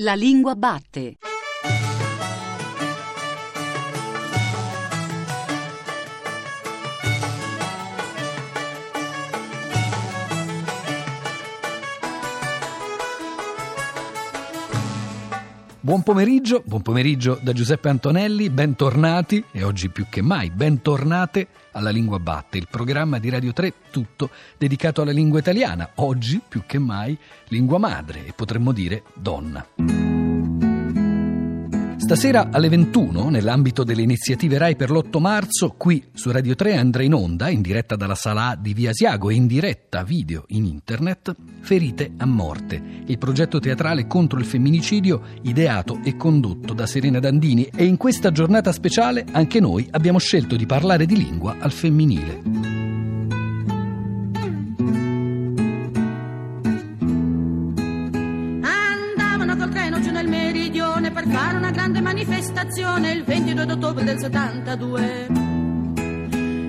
La lingua batte. Buon pomeriggio, buon pomeriggio da Giuseppe Antonelli, bentornati e oggi più che mai bentornate alla Lingua Batte, il programma di Radio 3 tutto dedicato alla lingua italiana, oggi più che mai lingua madre e potremmo dire donna. Stasera alle 21, nell'ambito delle iniziative RAI per l'8 marzo, qui su Radio 3 andrà in onda, in diretta dalla sala di Via Asiago e in diretta video in internet, Ferite a morte, il progetto teatrale contro il femminicidio ideato e condotto da Serena Dandini e in questa giornata speciale anche noi abbiamo scelto di parlare di lingua al femminile. Per fare una grande manifestazione il 22 ottobre del 72.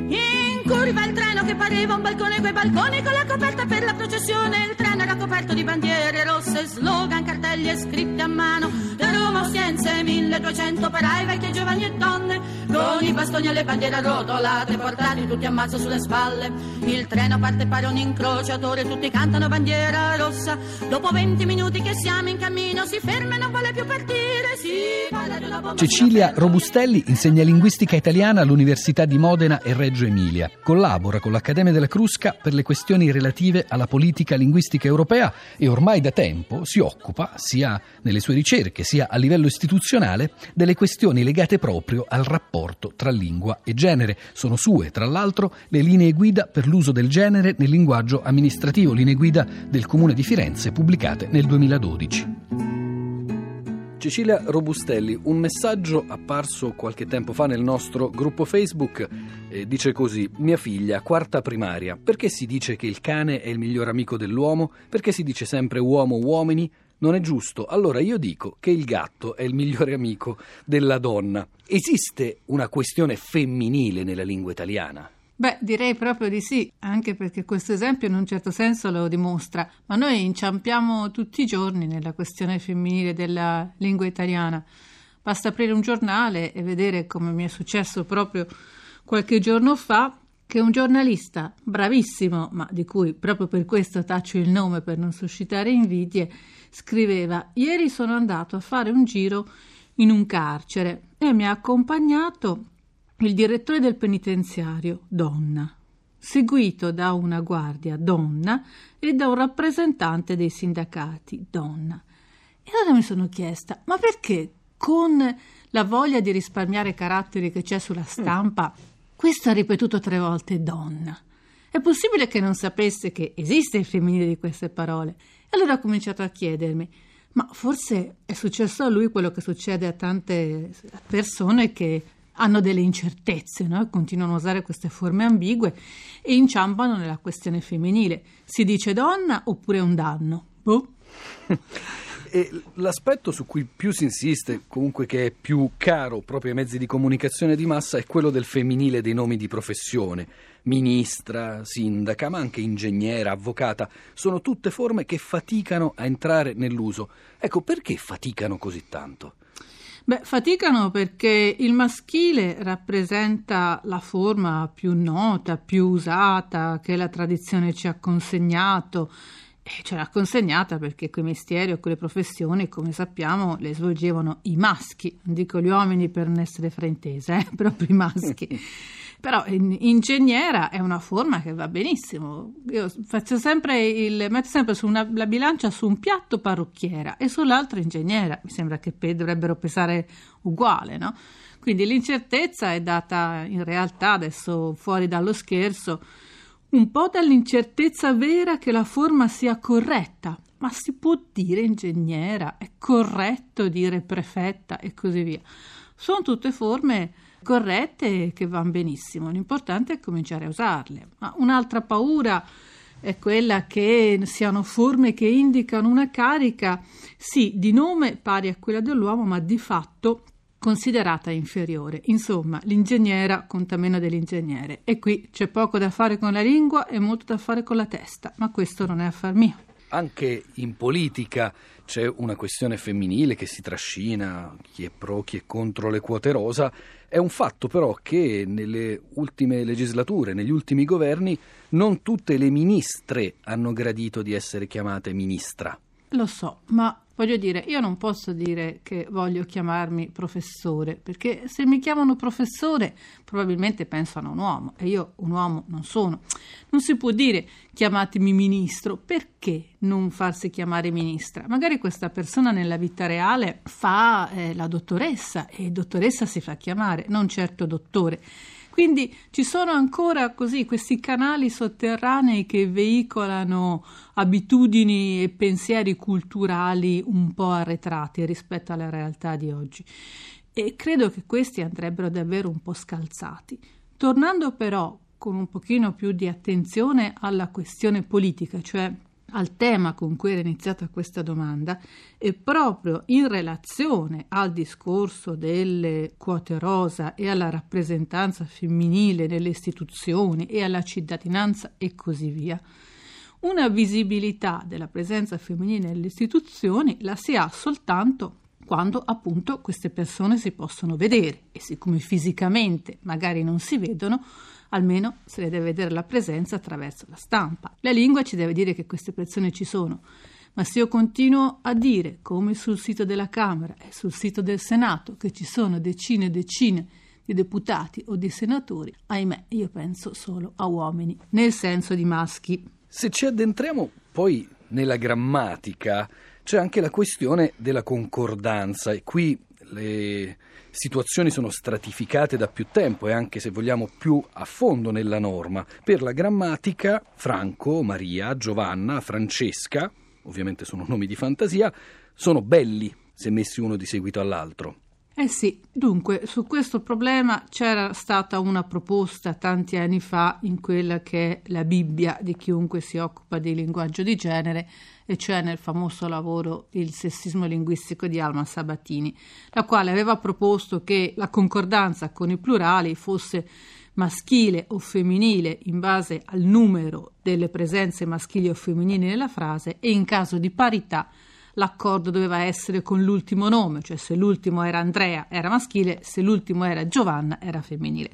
In curva il treno che pareva un balcone quei balconi con la coperta per la processione. Il treno era coperto di bandiere rosse, slogan, cartelli e scritti a mano. Da Roma Ostiense 1200 operai, vecchi e giovani e donne, con i bastoni e le bandiere arrotolate, portati tutti a mazzo sulle spalle. Il treno parte pare un incrociatore, tutti cantano bandiera rossa. Dopo 20 minuti che siamo in cammino, si ferma e non vuole più partire. Si parla di una bomba. Cecilia Robustelli insegna linguistica italiana all'Università di Modena e Reggio Emilia. Collabora con l'Accademia della Crusca per le questioni relative alla politica linguistica europea e ormai da tempo si occupa, sia nelle sue ricerche sia a livello istituzionale, delle questioni legate proprio al rapporto tra lingua e genere. Sono sue, tra l'altro, le linee guida per l'uso del genere nel linguaggio amministrativo, linee guida del Comune di Firenze pubblicate nel 2012. Cecilia Robustelli, un messaggio apparso qualche tempo fa nel nostro gruppo Facebook eh, dice così: Mia figlia, quarta primaria, perché si dice che il cane è il miglior amico dell'uomo? Perché si dice sempre uomo-uomini? Non è giusto. Allora io dico che il gatto è il migliore amico della donna. Esiste una questione femminile nella lingua italiana? Beh, direi proprio di sì, anche perché questo esempio in un certo senso lo dimostra, ma noi inciampiamo tutti i giorni nella questione femminile della lingua italiana. Basta aprire un giornale e vedere, come mi è successo proprio qualche giorno fa, che un giornalista bravissimo, ma di cui proprio per questo taccio il nome per non suscitare invidie, scriveva: Ieri sono andato a fare un giro in un carcere e mi ha accompagnato il direttore del penitenziario, donna, seguito da una guardia, donna, e da un rappresentante dei sindacati, donna. E allora mi sono chiesta, ma perché con la voglia di risparmiare caratteri che c'è sulla stampa, questo ha ripetuto tre volte donna? È possibile che non sapesse che esiste il femminile di queste parole? E allora ho cominciato a chiedermi, ma forse è successo a lui quello che succede a tante persone che hanno delle incertezze, no? continuano a usare queste forme ambigue e inciampano nella questione femminile. Si dice donna oppure un danno? Boh. E l'aspetto su cui più si insiste, comunque che è più caro proprio ai mezzi di comunicazione di massa, è quello del femminile dei nomi di professione. Ministra, sindaca, ma anche ingegnera, avvocata, sono tutte forme che faticano a entrare nell'uso. Ecco, perché faticano così tanto? Beh, faticano perché il maschile rappresenta la forma più nota, più usata che la tradizione ci ha consegnato. E ce l'ha consegnata perché quei mestieri o quelle professioni, come sappiamo, le svolgevano i maschi, non dico gli uomini per non essere fraintesa, eh, proprio i maschi. Però ingegnera è una forma che va benissimo. Io faccio sempre il, metto sempre una, la bilancia su un piatto parrucchiera e sull'altro ingegnera. Mi sembra che pe- dovrebbero pesare uguale, no? Quindi l'incertezza è data in realtà adesso fuori dallo scherzo un po' dall'incertezza vera che la forma sia corretta, ma si può dire ingegnera, è corretto dire prefetta e così via. Sono tutte forme corrette che vanno benissimo, l'importante è cominciare a usarle. Ma un'altra paura è quella che siano forme che indicano una carica, sì, di nome pari a quella dell'uomo, ma di fatto considerata inferiore. Insomma, l'ingegnera conta meno dell'ingegnere. E qui c'è poco da fare con la lingua e molto da fare con la testa, ma questo non è affar mio. Anche in politica c'è una questione femminile che si trascina, chi è pro, chi è contro le quote rosa. È un fatto però che nelle ultime legislature, negli ultimi governi, non tutte le ministre hanno gradito di essere chiamate ministra. Lo so, ma Voglio dire, io non posso dire che voglio chiamarmi professore, perché se mi chiamano professore probabilmente pensano a un uomo e io un uomo non sono. Non si può dire chiamatemi ministro, perché non farsi chiamare ministra? Magari questa persona nella vita reale fa eh, la dottoressa e dottoressa si fa chiamare, non certo dottore. Quindi ci sono ancora così questi canali sotterranei che veicolano abitudini e pensieri culturali un po' arretrati rispetto alla realtà di oggi. E credo che questi andrebbero davvero un po' scalzati. Tornando però con un pochino più di attenzione alla questione politica, cioè al tema con cui era iniziata questa domanda e proprio in relazione al discorso delle quote rosa e alla rappresentanza femminile nelle istituzioni e alla cittadinanza e così via, una visibilità della presenza femminile nelle istituzioni la si ha soltanto quando appunto queste persone si possono vedere e siccome fisicamente magari non si vedono, almeno se ne deve vedere la presenza attraverso la stampa. La lingua ci deve dire che queste persone ci sono. Ma se io continuo a dire, come sul sito della Camera e sul sito del Senato, che ci sono decine e decine di deputati o di senatori, ahimè, io penso solo a uomini, nel senso di maschi. Se ci addentriamo poi nella grammatica, c'è anche la questione della concordanza e qui le situazioni sono stratificate da più tempo e anche se vogliamo più a fondo nella norma. Per la grammatica, Franco, Maria, Giovanna, Francesca, ovviamente sono nomi di fantasia, sono belli se messi uno di seguito all'altro. Eh sì, dunque su questo problema c'era stata una proposta tanti anni fa in quella che è la Bibbia di chiunque si occupa di linguaggio di genere, e cioè nel famoso lavoro Il sessismo linguistico di Alma Sabatini, la quale aveva proposto che la concordanza con i plurali fosse maschile o femminile in base al numero delle presenze maschili o femminili nella frase e in caso di parità l'accordo doveva essere con l'ultimo nome, cioè se l'ultimo era Andrea era maschile, se l'ultimo era Giovanna era femminile.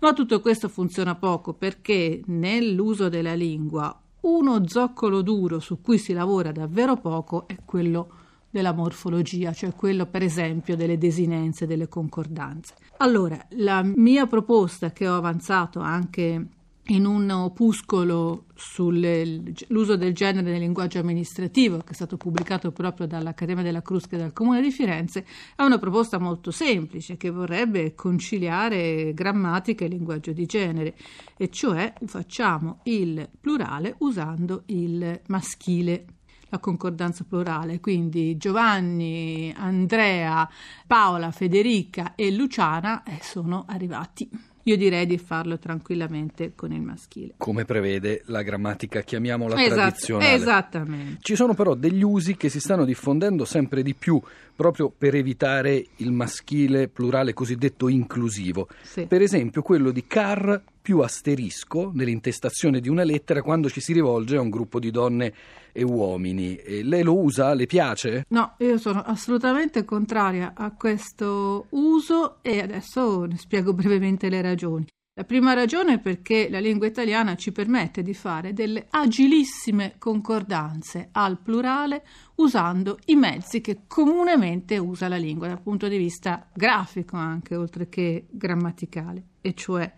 Ma tutto questo funziona poco perché nell'uso della lingua uno zoccolo duro su cui si lavora davvero poco è quello della morfologia, cioè quello per esempio delle desinenze, delle concordanze. Allora, la mia proposta che ho avanzato anche in un opuscolo sull'uso del genere nel linguaggio amministrativo che è stato pubblicato proprio dall'Accademia della Crusca e dal Comune di Firenze, è una proposta molto semplice che vorrebbe conciliare grammatica e linguaggio di genere, e cioè facciamo il plurale usando il maschile la concordanza plurale, quindi Giovanni, Andrea, Paola, Federica e Luciana eh, sono arrivati io direi di farlo tranquillamente con il maschile. Come prevede la grammatica, chiamiamola esatto, tradizionale. Esattamente. Ci sono però degli usi che si stanno diffondendo sempre di più proprio per evitare il maschile plurale cosiddetto inclusivo. Sì. Per esempio quello di car più asterisco nell'intestazione di una lettera quando ci si rivolge a un gruppo di donne e uomini. E lei lo usa? Le piace? No, io sono assolutamente contraria a questo uso e adesso ne spiego brevemente le ragioni. La prima ragione è perché la lingua italiana ci permette di fare delle agilissime concordanze al plurale usando i mezzi che comunemente usa la lingua dal punto di vista grafico anche oltre che grammaticale, e cioè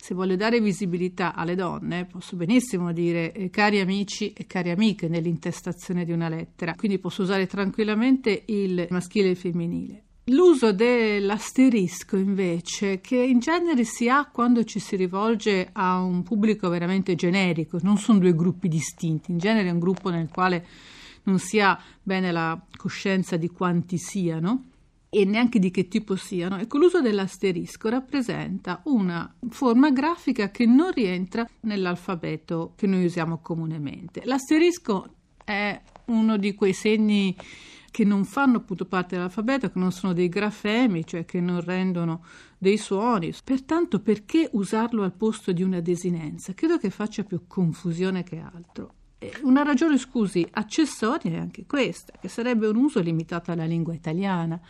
se voglio dare visibilità alle donne, posso benissimo dire eh, cari amici e cari amiche nell'intestazione di una lettera, quindi posso usare tranquillamente il maschile e il femminile. L'uso dell'asterisco invece, che in genere si ha quando ci si rivolge a un pubblico veramente generico, non sono due gruppi distinti, in genere è un gruppo nel quale non si ha bene la coscienza di quanti siano, e neanche di che tipo siano. Ecco, l'uso dell'asterisco rappresenta una forma grafica che non rientra nell'alfabeto che noi usiamo comunemente. L'asterisco è uno di quei segni che non fanno appunto parte dell'alfabeto, che non sono dei grafemi, cioè che non rendono dei suoni. Pertanto, perché usarlo al posto di una desinenza? Credo che faccia più confusione che altro. Una ragione, scusi, accessoria è anche questa, che sarebbe un uso limitato alla lingua italiana.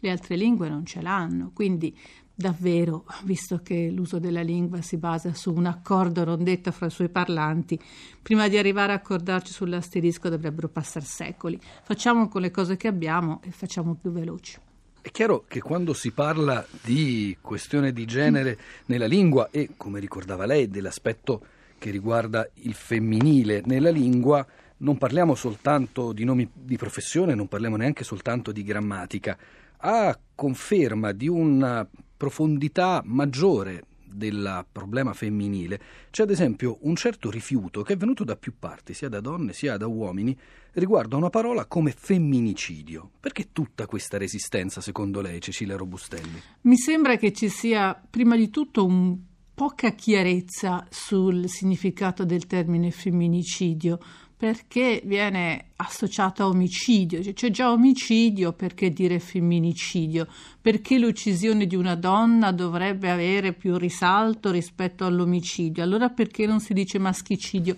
Le altre lingue non ce l'hanno, quindi davvero, visto che l'uso della lingua si basa su un accordo rondetta fra i suoi parlanti, prima di arrivare a accordarci sull'asterisco dovrebbero passare secoli. Facciamo con le cose che abbiamo e facciamo più veloci. È chiaro che quando si parla di questione di genere nella lingua e, come ricordava lei, dell'aspetto che riguarda il femminile nella lingua, non parliamo soltanto di nomi di professione, non parliamo neanche soltanto di grammatica. A conferma di una profondità maggiore del problema femminile c'è ad esempio un certo rifiuto che è venuto da più parti, sia da donne sia da uomini, riguardo a una parola come femminicidio. Perché tutta questa resistenza, secondo lei, Cecilia Robustelli? Mi sembra che ci sia prima di tutto un poca chiarezza sul significato del termine femminicidio perché viene associato a omicidio, cioè c'è già omicidio, perché dire femminicidio? Perché l'uccisione di una donna dovrebbe avere più risalto rispetto all'omicidio? Allora perché non si dice maschicidio?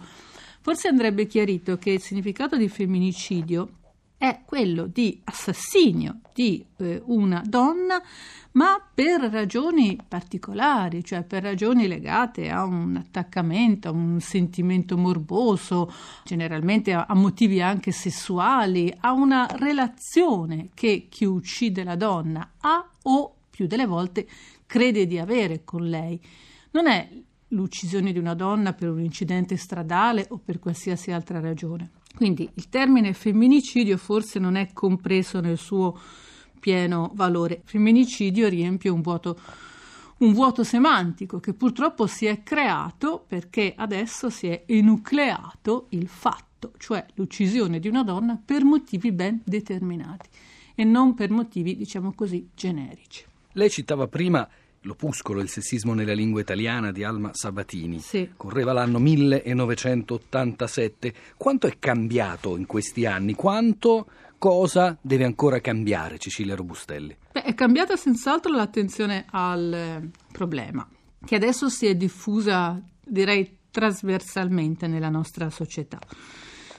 Forse andrebbe chiarito che il significato di femminicidio è quello di assassinio di eh, una donna, ma per ragioni particolari, cioè per ragioni legate a un attaccamento, a un sentimento morboso, generalmente a, a motivi anche sessuali, a una relazione che chi uccide la donna ha o più delle volte crede di avere con lei. Non è l'uccisione di una donna per un incidente stradale o per qualsiasi altra ragione. Quindi il termine femminicidio forse non è compreso nel suo pieno valore. Femminicidio riempie un vuoto, un vuoto semantico che purtroppo si è creato perché adesso si è enucleato il fatto, cioè l'uccisione di una donna per motivi ben determinati e non per motivi, diciamo così, generici. Lei citava prima L'opuscolo Il sessismo nella lingua italiana di Alma Sabatini. Sì. Correva l'anno 1987. Quanto è cambiato in questi anni? Quanto cosa deve ancora cambiare Cecilia Robustelli? Beh, è cambiata senz'altro l'attenzione al eh, problema, che adesso si è diffusa, direi, trasversalmente nella nostra società.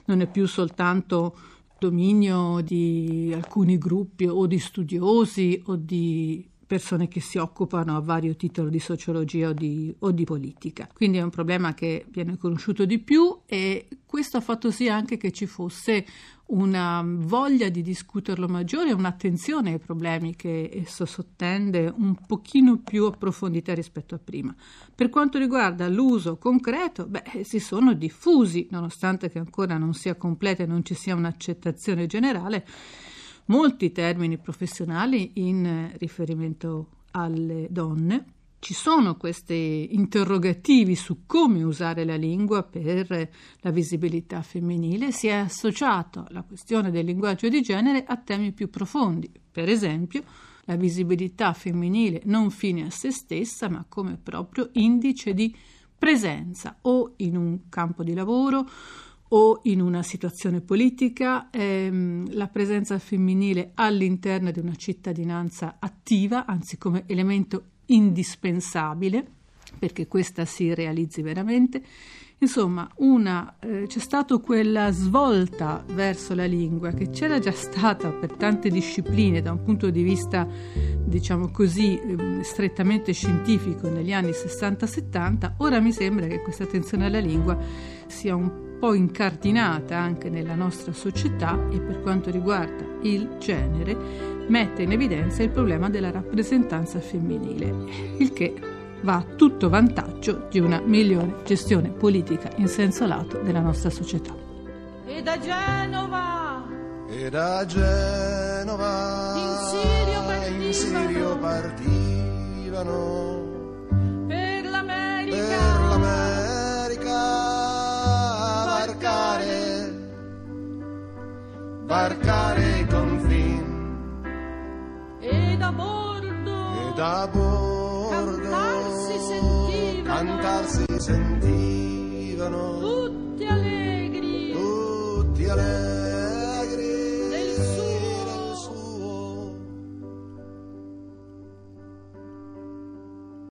Non è più soltanto dominio di alcuni gruppi o di studiosi o di persone che si occupano a vario titolo di sociologia o di, o di, politica. Quindi è un problema che viene conosciuto di più e questo ha fatto sì anche che ci fosse una voglia di discuterlo maggiore un'attenzione ai problemi che esso sottende un pochino più approfondita rispetto a prima. Per quanto riguarda l'uso concreto, beh, si sono diffusi, nonostante che ancora non sia completa e non ci sia un'accettazione generale, molti termini professionali in riferimento alle donne. Ci sono questi interrogativi su come usare la lingua per la visibilità femminile, si è associato la questione del linguaggio di genere a temi più profondi, per esempio la visibilità femminile non fine a se stessa, ma come proprio indice di presenza o in un campo di lavoro o in una situazione politica, ehm, la presenza femminile all'interno di una cittadinanza attiva, anzi come elemento indispensabile perché questa si realizzi veramente. Insomma, una, eh, c'è stata quella svolta verso la lingua che c'era già stata per tante discipline da un punto di vista, diciamo così, eh, strettamente scientifico negli anni 60-70, ora mi sembra che questa attenzione alla lingua sia un po' incardinata anche nella nostra società e per quanto riguarda il genere, mette in evidenza il problema della rappresentanza femminile, il che va a tutto vantaggio di una migliore gestione politica in senso lato della nostra società. E da Genova, e da Genova, in Sirio partivano, in Sirio partivano